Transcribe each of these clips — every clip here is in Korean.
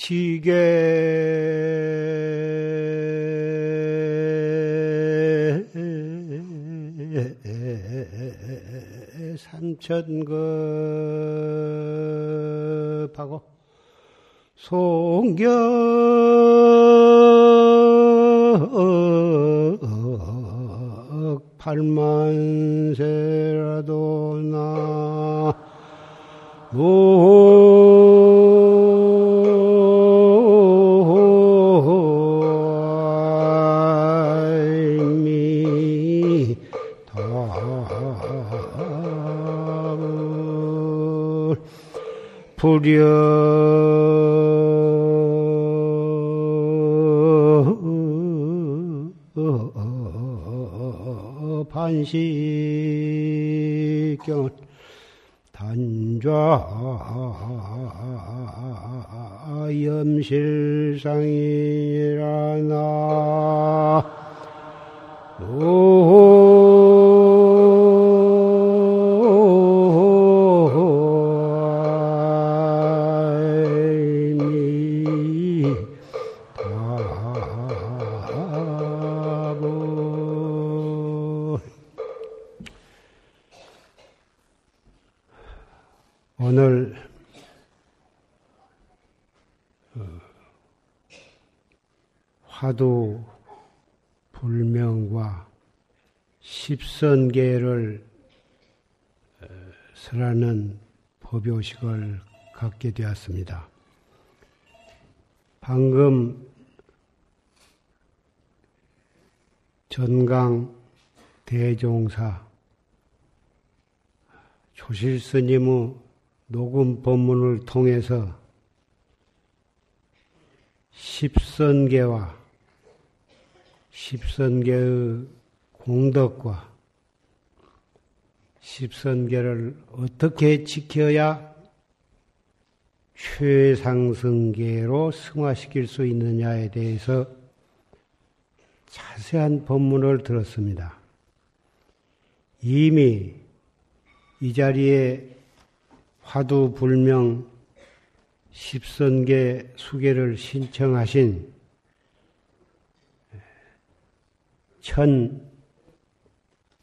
지게. 삼천급하고 송경 팔만세라도 나. 부 려 반시경. 단좌 염실상이라나. 오 십선계를 어, 설하는 법요식을 갖게 되었습니다. 방금 전강 대종사 조실스님의 녹음 법문을 통해서 십선계와 십선계의 공덕과 십선계를 어떻게 지켜야 최상승계로 승화시킬 수 있느냐에 대해서 자세한 법문을 들었습니다. 이미 이 자리에 화두 불명 십선계 수계를 신청하신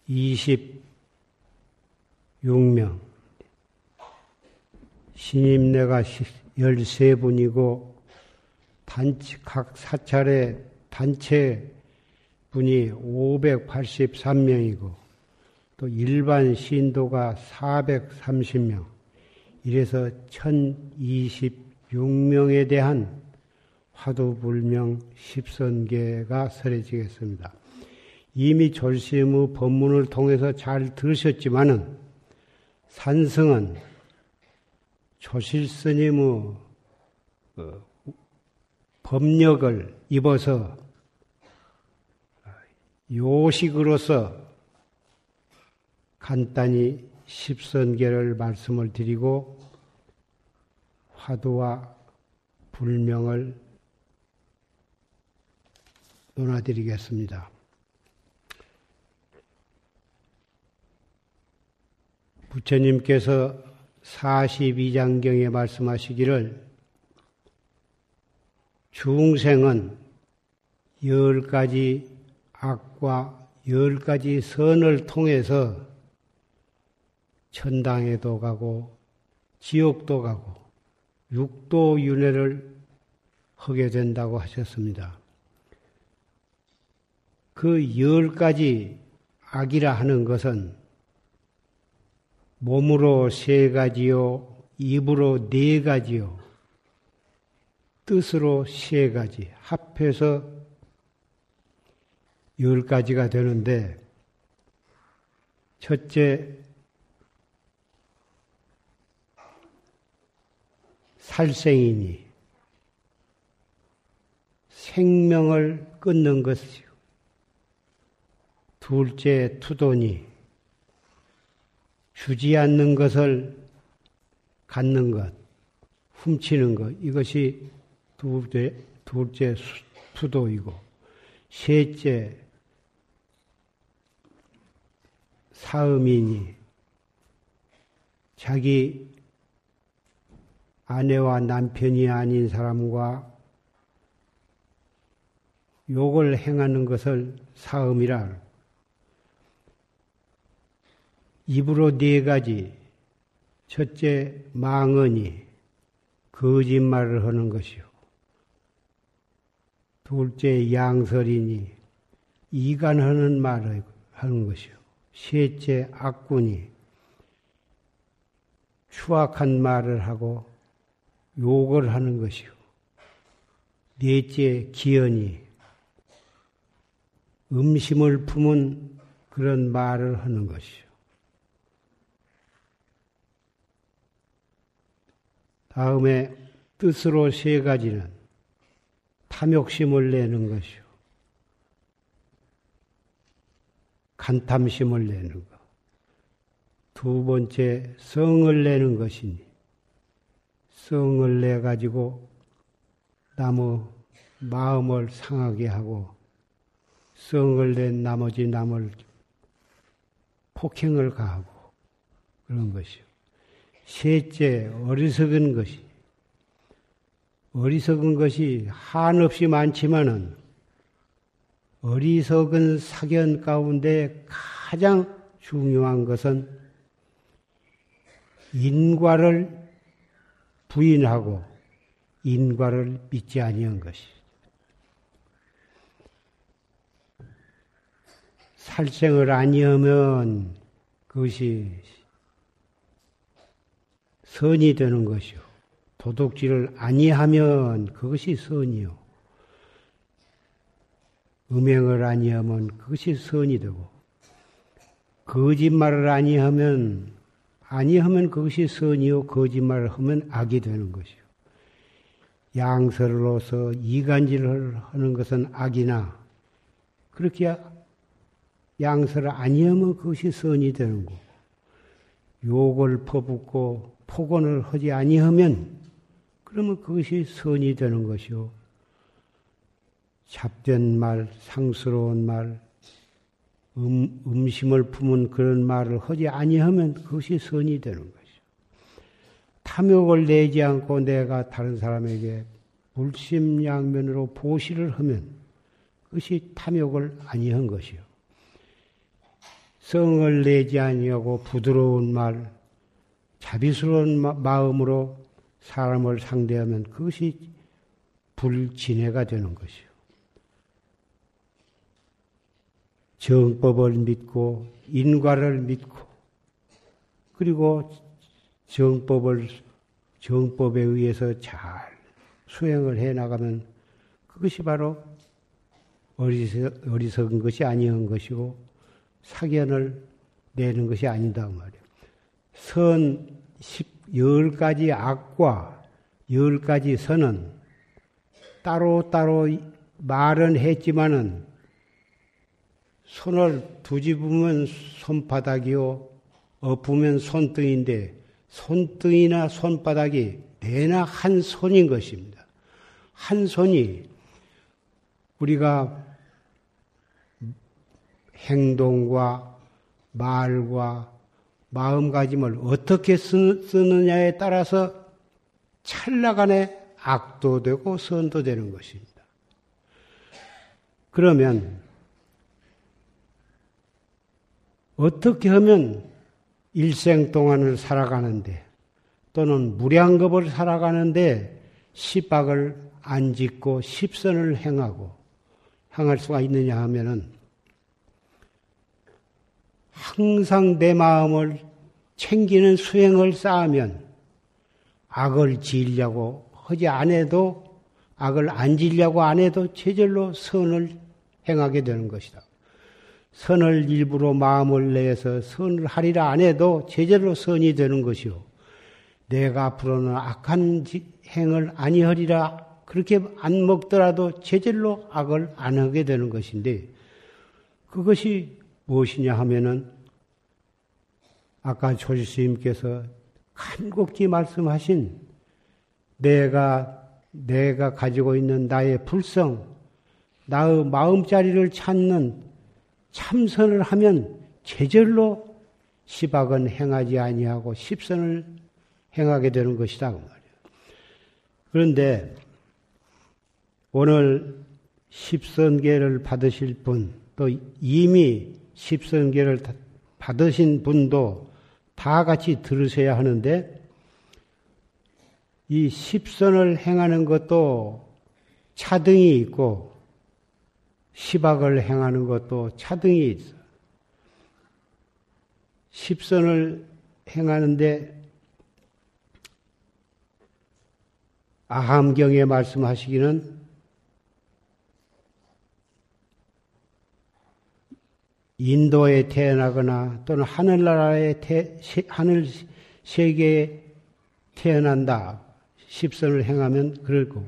1026명, 신임내가 13분이고, 단체, 각 사찰의 단체 분이 583명이고, 또 일반 신도가 430명, 이래서 1026명에 대한 화두불명 십선계가 설해지겠습니다. 이미 졸심의 법문을 통해서 잘 들으셨지만은 산승은 조실스님의 어, 법력을 입어서 요식으로서 간단히 십선계를 말씀을 드리고 화두와 불명을 논하드리겠습니다. 부처님께서 42장경에 말씀하시기를 중생은 열 가지 악과 열 가지 선을 통해서 천당에도 가고 지옥도 가고 육도 윤회를 하게 된다고 하셨습니다. 그 열 가지 악이라 하는 것은 몸으로 세 가지요, 입으로 네 가지요, 뜻으로 세 가지, 합해서 열 가지가 되는데, 첫째, 살생이니, 생명을 끊는 것이요. 둘째, 투돈이, 주지 않는 것을 갖는 것, 훔치는 것, 이것이 둘째, 둘째 투도이고, 셋째, 사음이니, 자기 아내와 남편이 아닌 사람과 욕을 행하는 것을 사음이라. 입으로 네 가지. 첫째, 망언이 거짓말을 하는 것이요. 둘째, 양설이니 이간하는 말을 하는 것이요. 셋째, 악군이 추악한 말을 하고 욕을 하는 것이요. 넷째, 기연이 음심을 품은 그런 말을 하는 것이요. 다음에 뜻으로 세 가지는 탐욕심을 내는 것이요. 간탐심을 내는 것. 두 번째, 성을 내는 것이니, 성을 내가지고 남의 마음을 상하게 하고, 성을 낸 나머지 남을 폭행을 가하고, 그런 것이요. 셋째, 어리석은 것이. 어리석은 것이 한없이 많지만은 어리석은 사견 가운데 가장 중요한 것은 인과를 부인하고 인과를 믿지 아니한 것이. 살생을 아니하면 그것이 선이 되는 것이요. 도둑질을 아니하면 그것이 선이요. 음행을 아니하면 그것이 선이 되고 거짓말을 아니하면 아니하면 그것이 선이요 거짓말을 하면 악이 되는 것이요. 양설로서 이간질을 하는 것은 악이나 그렇게 양설을 아니하면 그것이 선이 되는 거고 욕을 퍼붓고 폭언을 하지 아니하면 그러면 그것이 선이 되는 것이요. 잡된 말, 상스러운 말, 음, 음심을 품은 그런 말을 하지 아니하면 그것이 선이 되는 것이요. 탐욕을 내지 않고 내가 다른 사람에게 불심양면으로 보시를 하면 그것이 탐욕을 아니한 것이요. 성을 내지 아니하고 부드러운 말, 자비스러운 마음으로 사람을 상대하면 그것이 불진해가 되는 것이요. 정법을 믿고 인과를 믿고 그리고 정법을 정법에 의해서 잘 수행을 해 나가면 그것이 바로 어리석, 어리석은 것이 아니한 것이고 사견을 내는 것이 아니다 그 말이에요. 선 10가지 악과 10가지 선은 따로 따로 말은 했지만은 손을 두집으면 손바닥이요, 엎으면 손등인데 손등이나 손바닥이 내나 한 손인 것입니다. 한 손이 우리가 행동과 말과 마음가짐을 어떻게 쓰느냐에 따라서 찰나간에 악도 되고 선도 되는 것입니다. 그러면 어떻게 하면 일생 동안을 살아가는데 또는 무량겁을 살아가는데 십박을 안 짓고 십선을 행하고 향할 수가 있느냐 하면은 항상 내 마음을 챙기는 수행을 쌓으면 악을 지으려고 하지 않아도 악을 안 지으려고 안 해도 제절로 선을 행하게 되는 것이다. 선을 일부러 마음을 내서 선을 하리라 안 해도 제절로 선이 되는 것이요. 내가 앞으로는 악한 행을 아니하리라 그렇게 안 먹더라도 제절로 악을 안 하게 되는 것인데 그것이 무엇이냐 하면은 아까 조지스님께서 간곡히 말씀하신 내가 내가 가지고 있는 나의 불성, 나의 마음자리를 찾는 참선을 하면 제절로 시박은 행하지 아니하고 십선을 행하게 되는 것이다 그 말이에요. 그런데 오늘 십선계를 받으실 분, 또 이미 십선계를 받으신 분도 다 같이 들으셔야 하는데, 이 십선을 행하는 것도 차등이 있고, 시박을 행하는 것도 차등이 있어. 십선을 행하는데 아함경에 말씀하시기는 인도에 태어나거나 또는 하늘나라의 태, 하늘 세계에 태어난다. 십선을 행하면 그럴고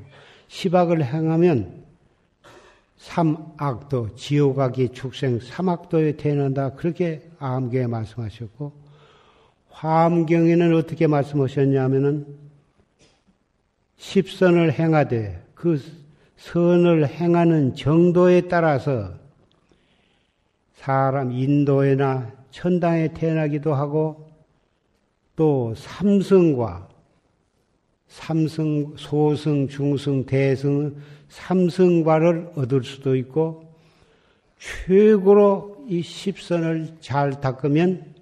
시박을 행하면 삼악도 지옥악이 축생 삼악도에 태어난다. 그렇게 아함경에 말씀하셨고 화엄경에는 어떻게 말씀하셨냐면은 십선을 행하되 그 선을 행하는 정도에 따라서 사람 인도에나 천당에 태어나기도 하고 또 삼성과 삼성, 소승, 중승, 대승, 삼성과를 얻을 수도 있고 최고로 이 십선을 잘 닦으면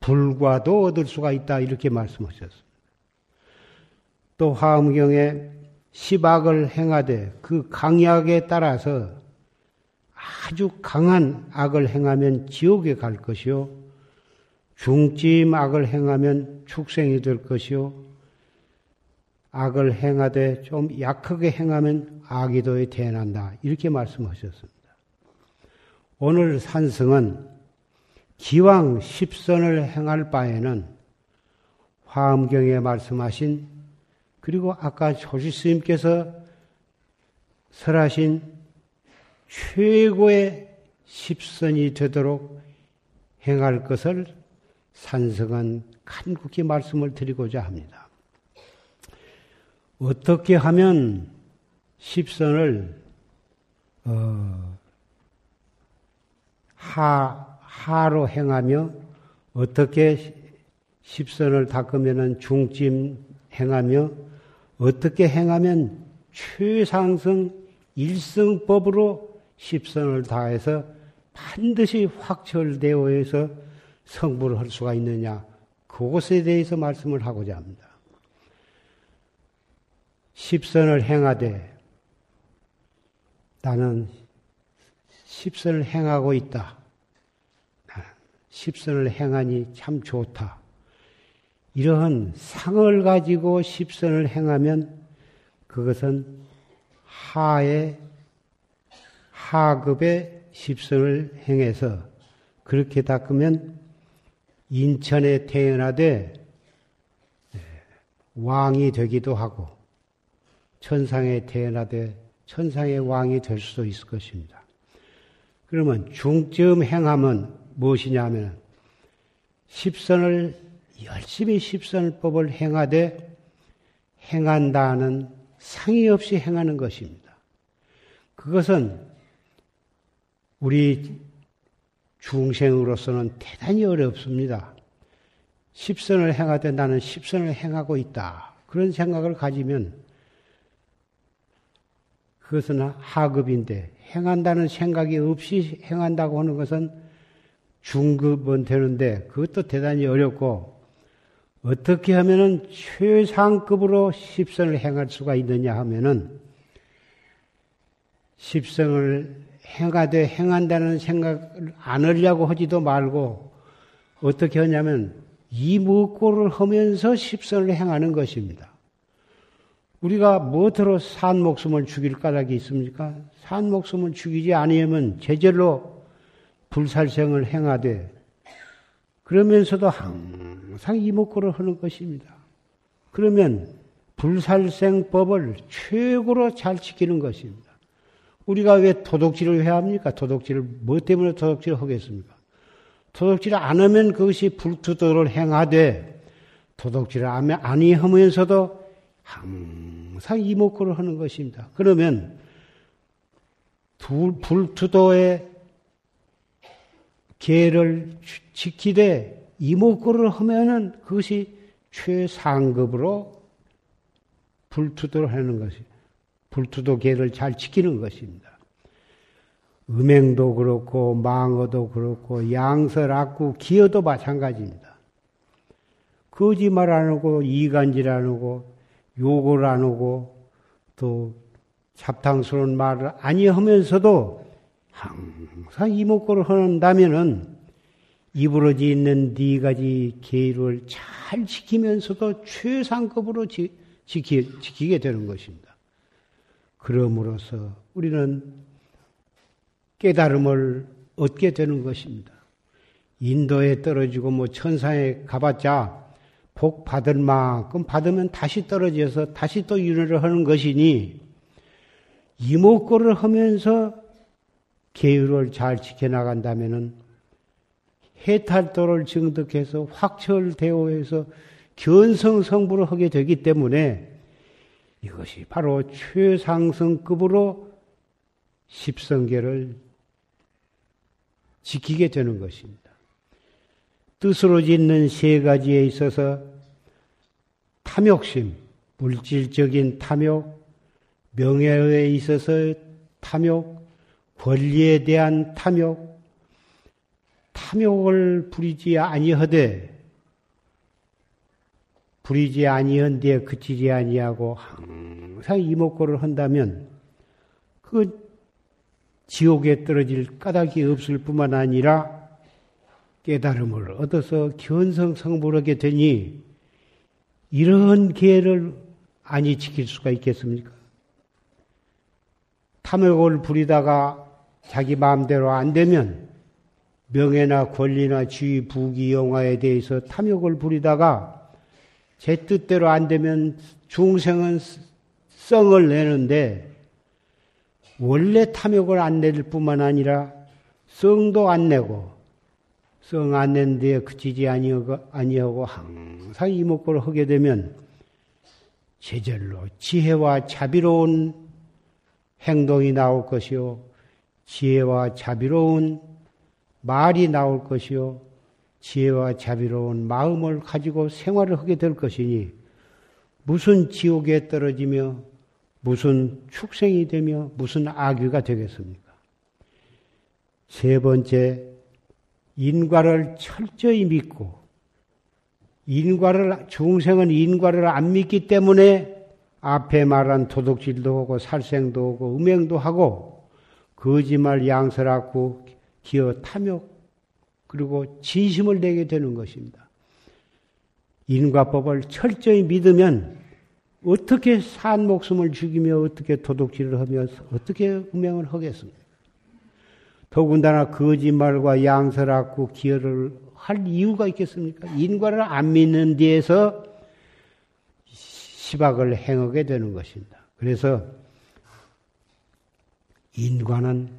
불과도 얻을 수가 있다 이렇게 말씀하셨습니다. 또 화엄경에 시박을 행하되 그 강약에 따라서 아주 강한 악을 행하면 지옥에 갈 것이요. 중찜 악을 행하면 축생이 될 것이요. 악을 행하되 좀 약하게 행하면 악이도에 태어난다. 이렇게 말씀하셨습니다. 오늘 산승은 기왕 십선을 행할 바에는 화엄경에 말씀하신 그리고 아까 조지스님께서 설하신 최고의 십선이 되도록 행할 것을 산성은 간곡히 말씀을 드리고자 합니다. 어떻게 하면 십선을 어, 하, 하로 행하며 어떻게 십선을 닦으면 중찜 행하며 어떻게 행하면 최상승 일성법으로 십선을 다해서 반드시 확철되어 해서 성불을 할 수가 있느냐. 그것에 대해서 말씀을 하고자 합니다. 십선을 행하되 나는 십선을 행하고 있다. 십선을 행하니 참 좋다. 이러한 상을 가지고 십선을 행하면 그것은 하의 하급의 십선을 행해서 그렇게 닦으면 인천에 태어나되 왕이 되기도 하고 천상에 태어나되 천상의 왕이 될 수도 있을 것입니다. 그러면 중점 행함은 무엇이냐면 십선을 열심히 십선법을 행하되 행한다는 상의 없이 행하는 것입니다. 그것은 우리 중생으로서는 대단히 어렵습니다. 십선을 행하되 나는 십선을 행하고 있다. 그런 생각을 가지면 그것은 하급인데 행한다는 생각이 없이 행한다고 하는 것은 중급은 되는데 그것도 대단히 어렵고 어떻게 하면은 최상급으로 십선을 행할 수가 있느냐 하면은 십선을 행하되 행한다는 생각을 안 하려고 하지도 말고 어떻게 하냐면 이목고를 하면서 십선을 행하는 것입니다. 우리가 무엇으로 산 목숨을 죽일 까닭이 있습니까? 산 목숨을 죽이지 아니하면 제절로 불살생을 행하되 그러면서도 항상 이목고를 하는 것입니다. 그러면 불살생법을 최고로 잘 지키는 것입니다. 우리가 왜 도덕질을 해야 합니까? 도덕질을, 뭐 때문에 도덕질을 하겠습니까? 도덕질을 안 하면 그것이 불투도를 행하되, 도덕질을 아니 하면서도 항상 이목구를 하는 것입니다. 그러면, 불투도의 계를 지키되 이목구를 하면은 그것이 최상급으로 불투도를 하는 것이 불투도 계를 잘 지키는 것입니다. 음행도 그렇고 망어도 그렇고 양설 악구 기어도 마찬가지입니다. 거짓말 안 하고 이간질 안 하고 욕을 안 하고 또 잡탕스러운 말을 아니하면서도 항상 이목구를 하는다면은 이부러지 있는 네 가지 계율을 잘 지키면서도 최상급으로 지, 지키, 지키게 되는 것입니다. 그럼으로써 우리는 깨달음을 얻게 되는 것입니다. 인도에 떨어지고 뭐 천상에 가봤자 복 받을 만큼 받으면 다시 떨어져서 다시 또 윤회를 하는 것이니 이목구를 하면서 계율을 잘 지켜나간다면은 해탈도를 증득해서 확철대오해서 견성성부를 하게 되기 때문에 이것이 바로 최상승급으로 십성계를 지키게 되는 것입니다. 뜻으로 짓는 세 가지에 있어서 탐욕심, 물질적인 탐욕, 명예에 있어서 탐욕, 권리에 대한 탐욕, 탐욕을 부리지 아니하되 부리지 뒤에 그치지 아니하고 항상 이목구를 한다면 그 지옥에 떨어질 까닭이 없을 뿐만 아니라 깨달음을 얻어서 견성 성불하게 되니 이런 기회를 아니 지킬 수가 있겠습니까? 탐욕을 부리다가 자기 마음대로 안 되면 명예나 권리나 지위, 부귀, 영화에 대해서 탐욕을 부리다가 제 뜻대로 안 되면 중생은 썽을 내는데 원래 탐욕을 안낼 뿐만 아니라 썽도 안 내고 썽안낸 데에 그치지 아니하고, 아니하고 항상 이목구를 하게 되면 제절로 지혜와 자비로운 행동이 나올 것이요. 지혜와 자비로운 말이 나올 것이요. 지혜와 자비로운 마음을 가지고 생활을 하게 될 것이니 무슨 지옥에 떨어지며 무슨 축생이 되며 무슨 악귀가 되겠습니까? 세 번째, 인과를 철저히 믿고 인과를 중생은 인과를 안 믿기 때문에 앞에 말한 도둑질도 하고 살생도 하고 음행도 하고 거짓말 양설하고 기어 탐욕 그리고 진심을 내게 되는 것입니다. 인과법을 철저히 믿으면 어떻게 산 목숨을 죽이며 어떻게 도둑질을 하며 어떻게 음행을 하겠습니까? 더군다나 거짓말과 양설하고 기여를 할 이유가 있겠습니까? 인과를 안 믿는 데에서 시박을 행하게 되는 것입니다. 그래서 인과는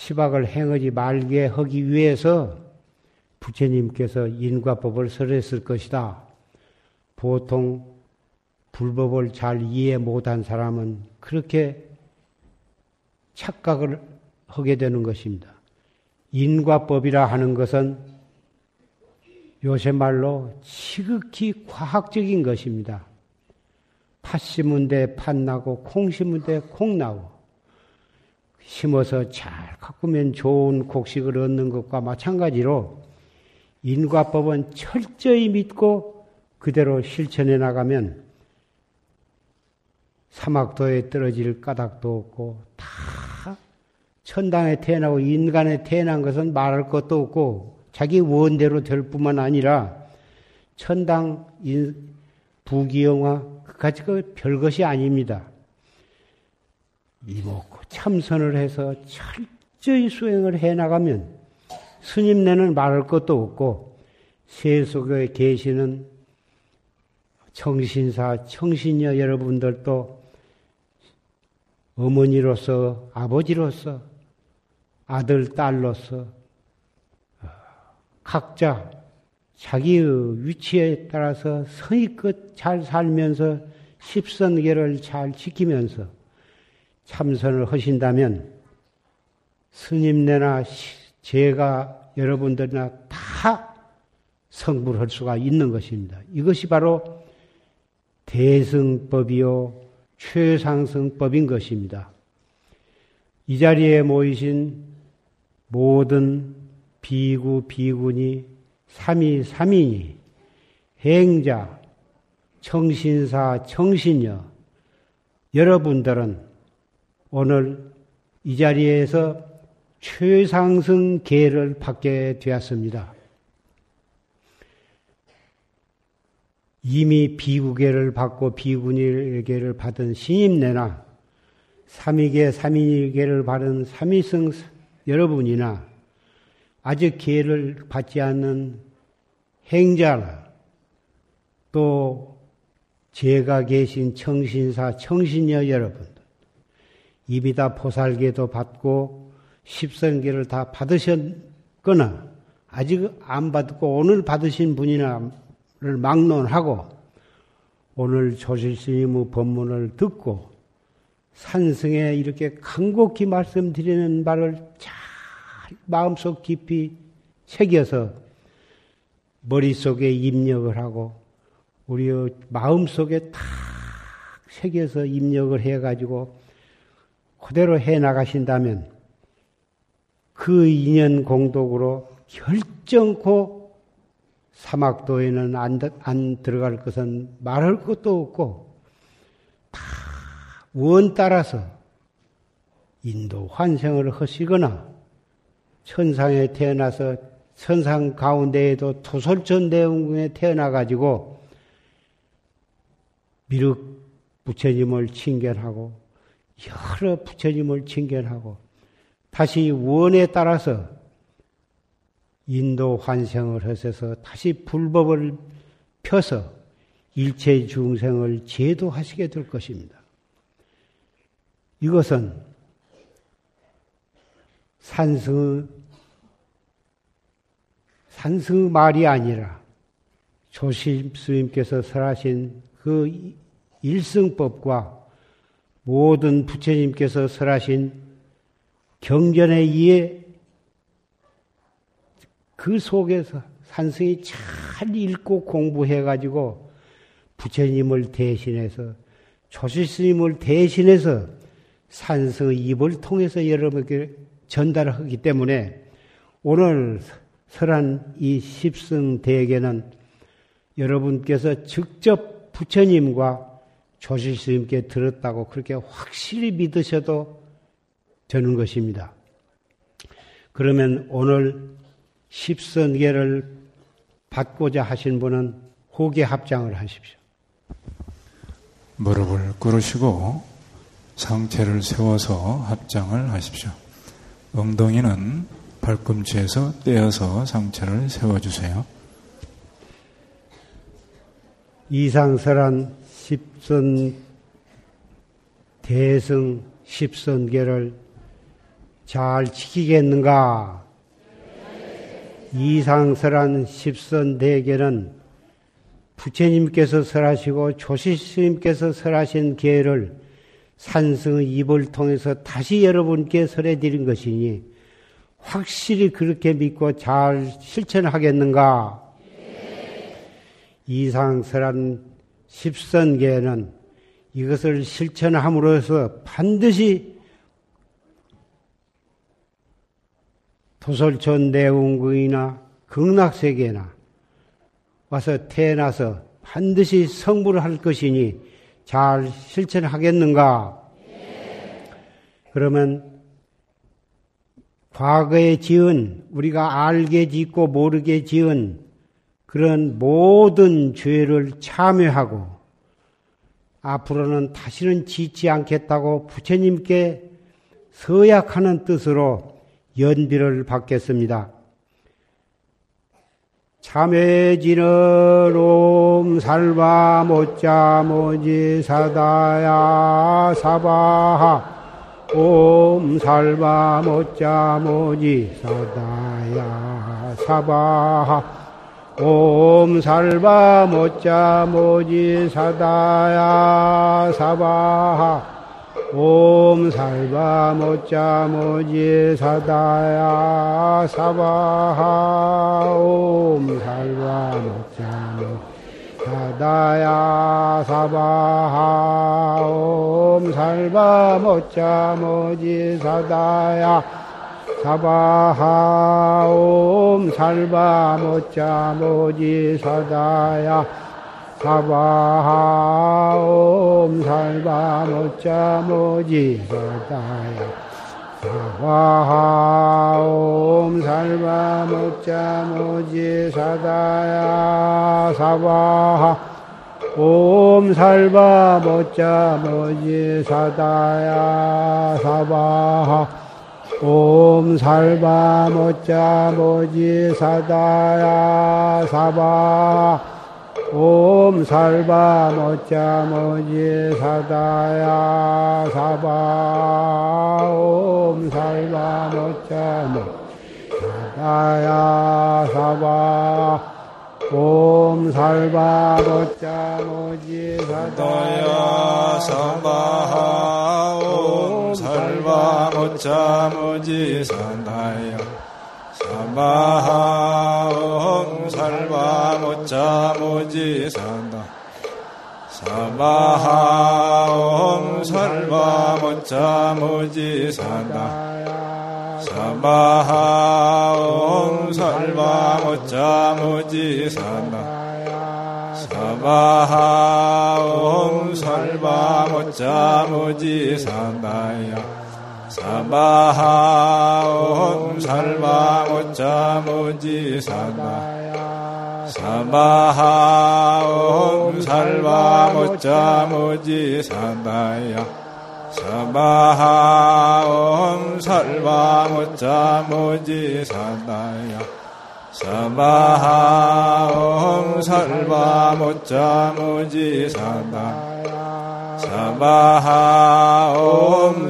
시박을 행하지 말게 하기 위해서 부처님께서 인과법을 설했을 것이다. 보통 불법을 잘 이해 못한 사람은 그렇게 착각을 하게 되는 것입니다. 인과법이라 하는 것은 요새 말로 지극히 과학적인 것입니다. 팥 심은 데 팥 나고 콩 심은 데 콩 나고 심어서 잘 가꾸면 좋은 곡식을 얻는 것과 마찬가지로 인과법은 철저히 믿고 그대로 실천해 나가면 사막도에 떨어질 까닭도 없고 다 천당에 태어나고 인간에 태어난 것은 말할 것도 없고 자기 원대로 될 뿐만 아니라 천당 인, 부귀영화 그까지가 별것이 아닙니다. 이목구 참선을 해서 철저히 수행을 해 나가면 스님네는 말할 것도 없고 세속에 계시는 청신사, 청신녀 여러분들도 어머니로서, 아버지로서, 아들, 딸로서 각자 자기의 위치에 따라서 성의껏 잘 살면서 십선계를 잘 지키면서 참선을 하신다면 스님네나 제가 여러분들이나 다 성불할 수가 있는 것입니다. 이것이 바로 대승법이요 최상승법인 것입니다. 이 자리에 모이신 모든 비구 비군이 삼위 삼인이 행자 청신사 청신녀 여러분들은 오늘 이 자리에서 최상승 계를 받게 되었습니다. 이미 비구계를 받고 비군일계를 받은 신임내나 삼위계 삼인일계를 받은 삼위승 여러분이나 아직 기회를 받지 않는 행자나 또 제가 계신 청신사 청신여 여러분 들 이미 다 보살계도 받고 십선계를 다 받으셨거나 아직 안 받고 오늘 받으신 분이나를 막론하고 오늘 조실스님의 법문을 듣고 산승에 이렇게 간곡히 말씀드리는 말을 잘 마음속 깊이 새겨서 머릿속에 입력을 하고 우리 마음속에 탁 새겨서 입력을 해가지고 그대로 해 나가신다면 그 인연 공덕으로 결정코 사막도에는 안, 안 들어갈 것은 말할 것도 없고 다 원 따라서 인도 환생을 하시거나 천상에 태어나서 천상 가운데에도 토솔천 대원궁에 태어나 가지고 미륵 부처님을 칭견하고 여러 부처님을 칭견하고 다시 원에 따라서 인도 환생을 하셔서 다시 불법을 펴서 일체 중생을 제도하시게 될 것입니다. 이것은 산승, 산승 말이 아니라 조심 스님께서 설하신 그 일승법과 모든 부처님께서 설하신 경전에 의해 그 속에서 산승이 잘 읽고 공부해가지고 부처님을 대신해서 조실스님을 대신해서 산승의 입을 통해서 여러분께 전달하기 때문에 오늘 설한 이 십승 대계는 여러분께서 직접 부처님과 조실 스님께 들었다고 그렇게 확실히 믿으셔도 되는 것입니다. 그러면 오늘 십선계를 받고자 하신 분은 호계 합장을 하십시오. 무릎을 꿇으시고 상체를 세워서 합장을 하십시오. 엉덩이는 발꿈치에서 떼어서 상체를 세워주세요. 이상설한 십선 대승 십선계를 잘 지키겠는가? 이상설한 십선대계는 부처님께서 설하시고 조시스님께서 설하신 계를 산승의 입을 통해서 다시 여러분께 설해 드린 것이니 확실히 그렇게 믿고 잘 실천하겠는가? 이상설한 십선계는 이것을 실천함으로써 반드시 도솔촌 내운궁이나 극락세계나 와서 태어나서 반드시 성불을 할 것이니 잘 실천하겠는가? 그러면 과거에 지은 우리가 알게 짓고 모르게 지은 그런 모든 죄를 참여하고 앞으로는 다시는 짓지 않겠다고 부처님께 서약하는 뜻으로 연비를 받겠습니다. 참회지는 옴살바 못자 모지 사다야 사바하 옴살바 못자 모지 사다야 사바하 옴 살바 모자 모지 사다야 사바하 옴 살바 모자 모지 사다야 사바하 옴 살바 모자 사다야 사바하 옴 살바 모자 모지 사다야 사바하 옴 살바 모자 모지 사다야. 사바하 옴 살바 모자 모지 사다야. 사바하옴 살바 모자 모지 사다야. 사바하 옴 살바 모자 모지 사다야. 사바하 옴 살바 모자 모지 사다야 사바하 옴 살바 모자 모지 사다야 사바 옴 살바 모자 모 사다야 사바 옴 살바 모자 모지 사다야 사바 옴 살바 모자 모지 사다야 사바하 옴 살바 모자 모지 산다 사바하 옴 살바 모자 모지 산다 사바하옴 살바 모자 모지 산다 사바하옴 살바 모자 모지 산다야. 사바하옴 살바 모자 모지 사바 사바하옴 살바 모자 모지 산다야 사바하옴 살바 모자 모지 산다야. 사바하옴 살바 모자 모지 산다 사바하옴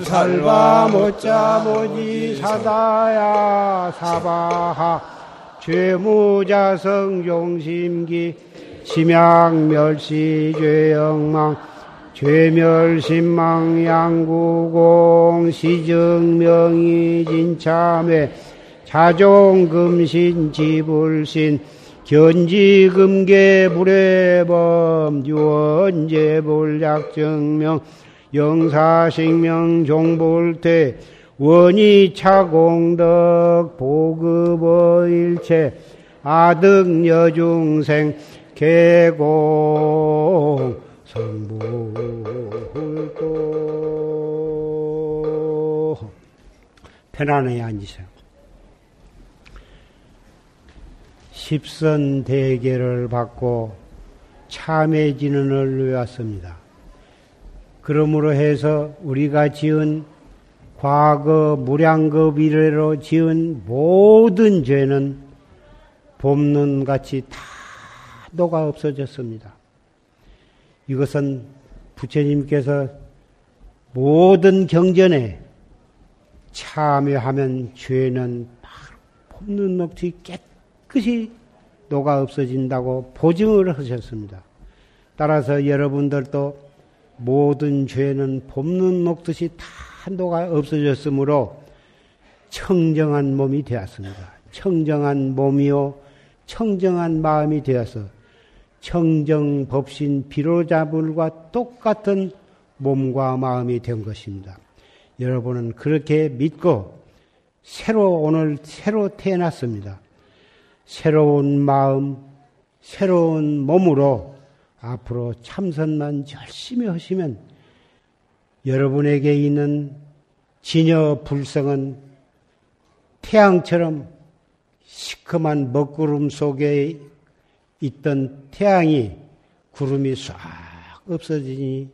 살바 모자 모지 사다야. 사바하 죄무자성 용심기 심양멸시 죄영망 죄멸심망 양구공 시증명이 진참회 자종금신 지불신 견지금계 불해범 유언제불약증명 영사식명 종불태 원이차공덕 보급어일체 아득여중생 개공 성불도 편안하게 앉으세요. 십선 대계를 받고 참회 진언을 외웠습니다. 그러므로 해서 우리가 지은 과거 무량급 이래로 지은 모든 죄는 봄눈 같이 다 녹아 없어졌습니다. 이것은 부처님께서 모든 경전에 참여하면 죄는 바로 봄눈 녹듯이 깨끗이 녹아 없어진다고 보증을 하셨습니다. 따라서 여러분들도 모든 죄는 봄눈 녹듯이 다 녹아 없어졌으므로 청정한 몸이 되었습니다. 청정한 몸이요, 청정한 마음이 되어서 청정 법신 비로자불과 똑같은 몸과 마음이 된 것입니다. 여러분은 그렇게 믿고 새로 오늘 새로 태어났습니다. 새로운 마음, 새로운 몸으로 앞으로 참선만 열심히 하시면 여러분에게 있는 진여 불성은 태양처럼 시커먼 먹구름 속에 있던 태양이 구름이 싹 없어지니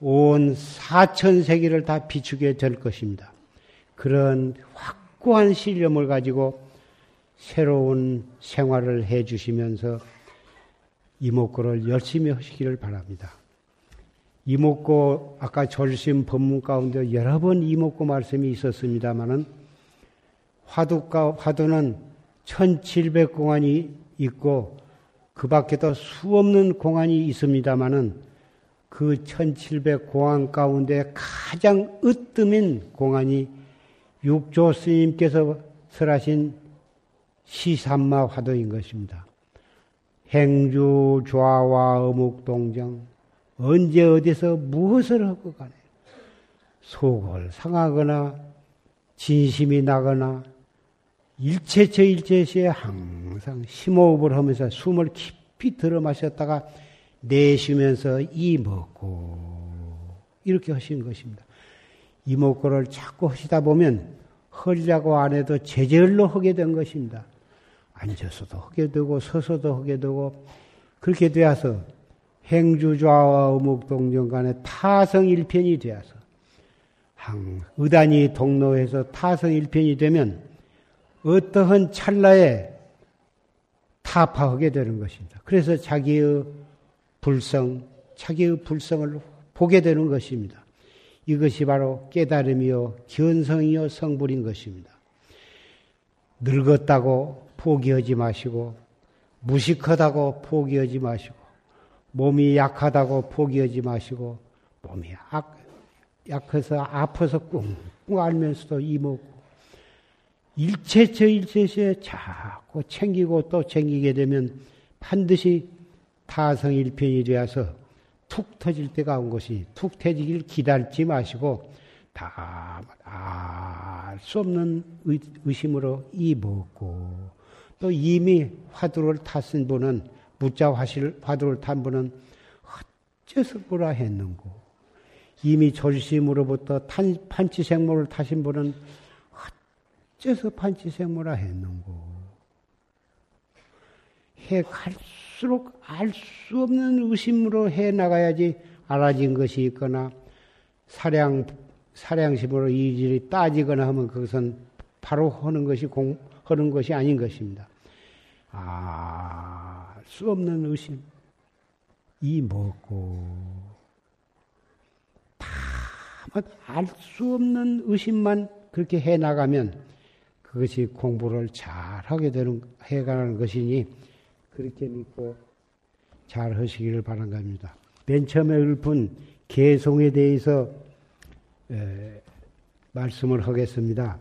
온 사천세계를 다 비추게 될 것입니다. 그런 확고한 신념을 가지고 새로운 생활을 해 주시면서 이목구를 열심히 하시기를 바랍니다. 이목구 아까 졸심 법문 가운데 여러 번 이목구 말씀이 있었습니다마는 화두가 화두는 1700공안이 있고 그 밖에도 수없는 공안이 있습니다마는 그 1700 공안 가운데 가장 으뜸인 공안이 육조 스님께서 설하신 시삼마 화두인 것입니다. 행주 좌와 어묵 동정 언제 어디서 무엇을 하고 가네 속을 상하거나 진심이 나거나 일체처 일체시에 항상 심호흡을 하면서 숨을 깊이 들어 마셨다가 내쉬면서 이 먹고 이렇게 하신 것입니다. 이 먹고를 자꾸 하시다 보면 헐려고 안 해도 제절로 하게 된 것입니다. 앉아서도 하게 되고 서서도 하게 되고 그렇게 되어서 행주좌와 어묵동정 간에 타성일편이 되어서 항 의단이 동로해서 타성일편이 되면 어떠한 찰나에 타파하게 되는 것입니다. 그래서 자기의 불성, 자기의 불성을 보게 되는 것입니다. 이것이 바로 깨달음이요, 견성이요, 성불인 것입니다. 늙었다고 포기하지 마시고, 무식하다고 포기하지 마시고, 몸이 약하다고 포기하지 마시고, 몸이 약, 약해서 아파서 꿍꿍 앓면서도 이먹고, 일체처 일체시에 자꾸 챙기고 또 챙기게 되면 반드시 타성일편이 되어서 툭 터질 때가 온 것이 툭 터지길 기다리지 마시고 다 알 수 없는 의심으로 이 먹고 또 이미 화두를 탔은 분은 무자 화실 화두를 탄 분은 어째서 뭐라 했는고. 이미 졸심으로부터 탄, 판치생모를 타신 분은 어째서 판치생모라 했는고 해 갈수록 알 수 없는 의심으로 해 나가야지 알아진 것이 있거나 사량 사량심으로 이질이 따지거나 하면 그것은 바로 하는 것이 공 하는 것이 아닌 것입니다. 아, 수 없는 의심. 이 먹고 다 알 수 없는 의심만 그렇게 해 나가면 그것이 공부를 잘 하게 되는 해가는 것이니 그렇게 믿고 잘 하시기를 바란 겁니다. 맨 처음에 읊은 개송에 대해서 에, 말씀을 하겠습니다.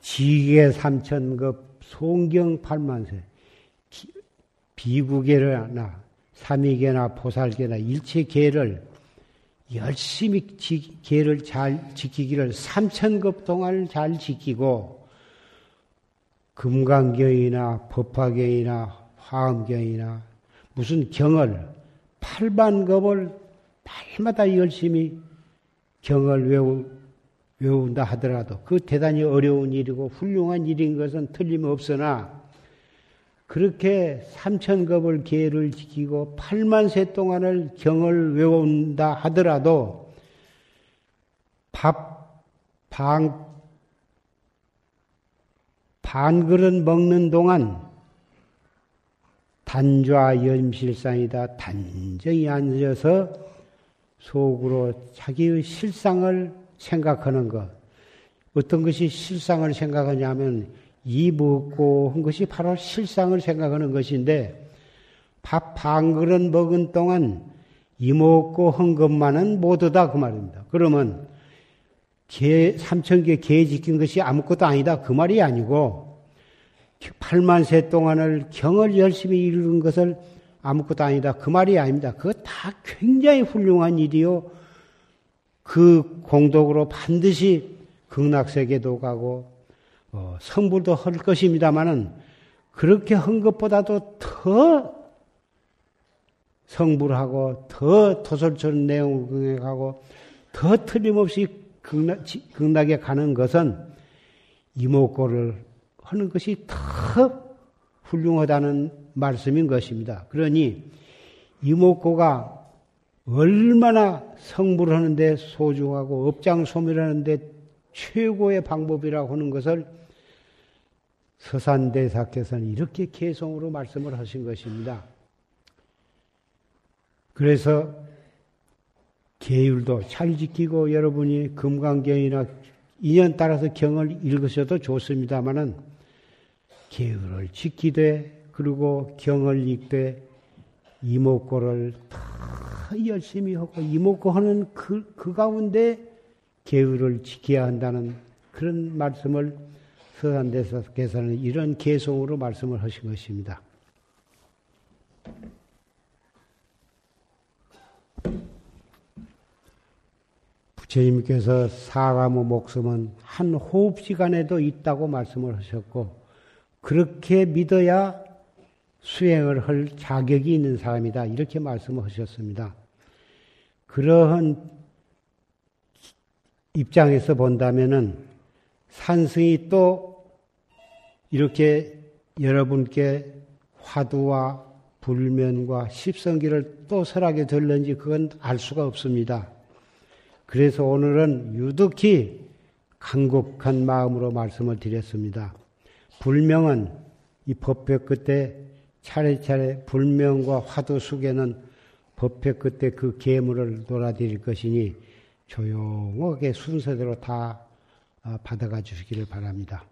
지계 삼천급 송경 팔만세 비구계나 삼위계나 보살계나 일체 계를 열심히 계를 잘 지키기를 삼천급 동안 잘 지키고 금강경이나 법화경이나 화엄경이나 무슨 경을 팔반급을 날마다 열심히 경을 외우, 외운다 하더라도 그 대단히 어려운 일이고 훌륭한 일인 것은 틀림없으나 그렇게 삼천급을 계를 지키고 8만 세 동안을 경을 외운다 하더라도 밥, 방, 반 그릇 먹는 동안 단좌 염실상이다. 단정히 앉아서 속으로 자기의 실상을 생각하는 것. 어떤 것이 실상을 생각하냐면 이 먹고 한 것이 바로 실상을 생각하는 것인데 밥 반 그릇 먹은 동안 이 먹고 한 것만은 모두다 그 말입니다. 그러면 개, 삼천 개 개 지킨 것이 아무것도 아니다. 그 말이 아니고, 8만 세 동안을 경을 열심히 이루는 것을 아무것도 아니다. 그 말이 아닙니다. 그거 다 굉장히 훌륭한 일이요. 그 공덕으로 반드시 극락세계도 가고, 어, 성불도 할 것입니다만은, 그렇게 한 것보다도 더 성불하고, 더 도설처럼 내용을 가고, 더 틀림없이 극락, 극락에 가는 것은 이목고를 하는 것이 더 훌륭하다는 말씀인 것입니다. 그러니 이목고가 얼마나 성불 하는데 소중하고 업장 소멸하는데 최고의 방법이라고 하는 것을 서산대사께서는 이렇게 개성으로 말씀을 하신 것입니다. 그래서 계율도 잘 지키고 여러분이 금강경이나 인연 따라서 경을 읽으셔도 좋습니다만은 계율을 지키되 그리고 경을 읽되 이목고를 더 열심히 하고 이목고 하는 그, 그 가운데 계율을 지켜야 한다는 그런 말씀을 서산대사께서는 이런 개송으로 말씀을 하신 것입니다. 부처님께서 사과무 목숨은 한 호흡 시간에도 있다고 말씀을 하셨고, 그렇게 믿어야 수행을 할 자격이 있는 사람이다. 이렇게 말씀을 하셨습니다. 그러한 입장에서 본다면은 산승이 또 이렇게 여러분께 화두와 불면과 십성기를 또 설하게 될는지 그건 알 수가 없습니다. 그래서 오늘은 유득히 간곡한 마음으로 말씀을 드렸습니다. 불명은 이 법회 끝에 차례차례 불명과 화두 속에는 법회 끝에 그 계물을 놀아드릴 것이니 조용하게 순서대로 다 아, 받아가 주시기를 바랍니다.